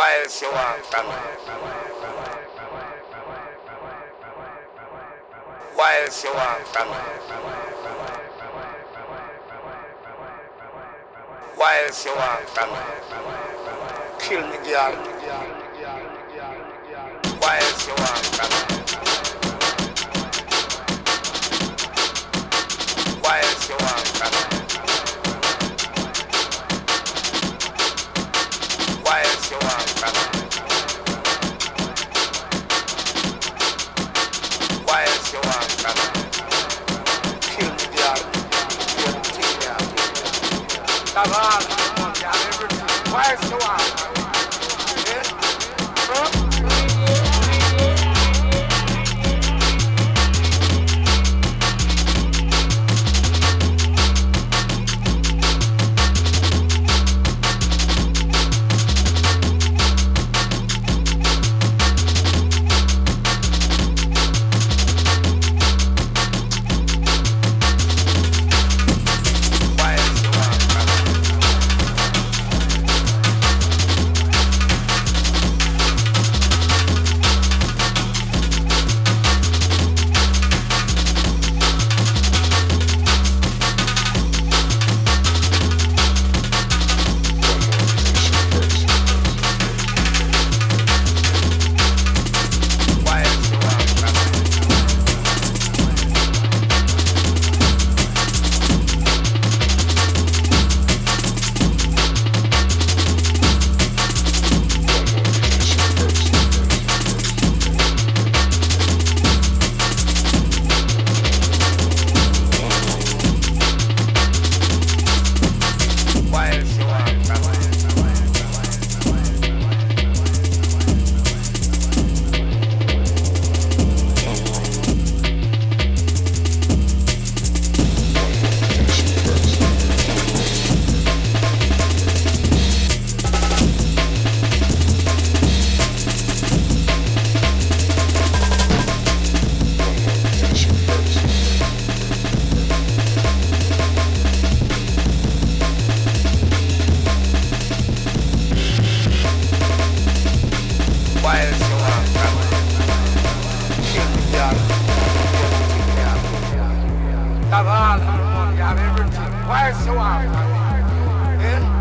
Waelsi wankala Waelsi wankala Waelsi wankala Kill me gyal Waelsi wankala brother. I've honored one. i so often. Yeah?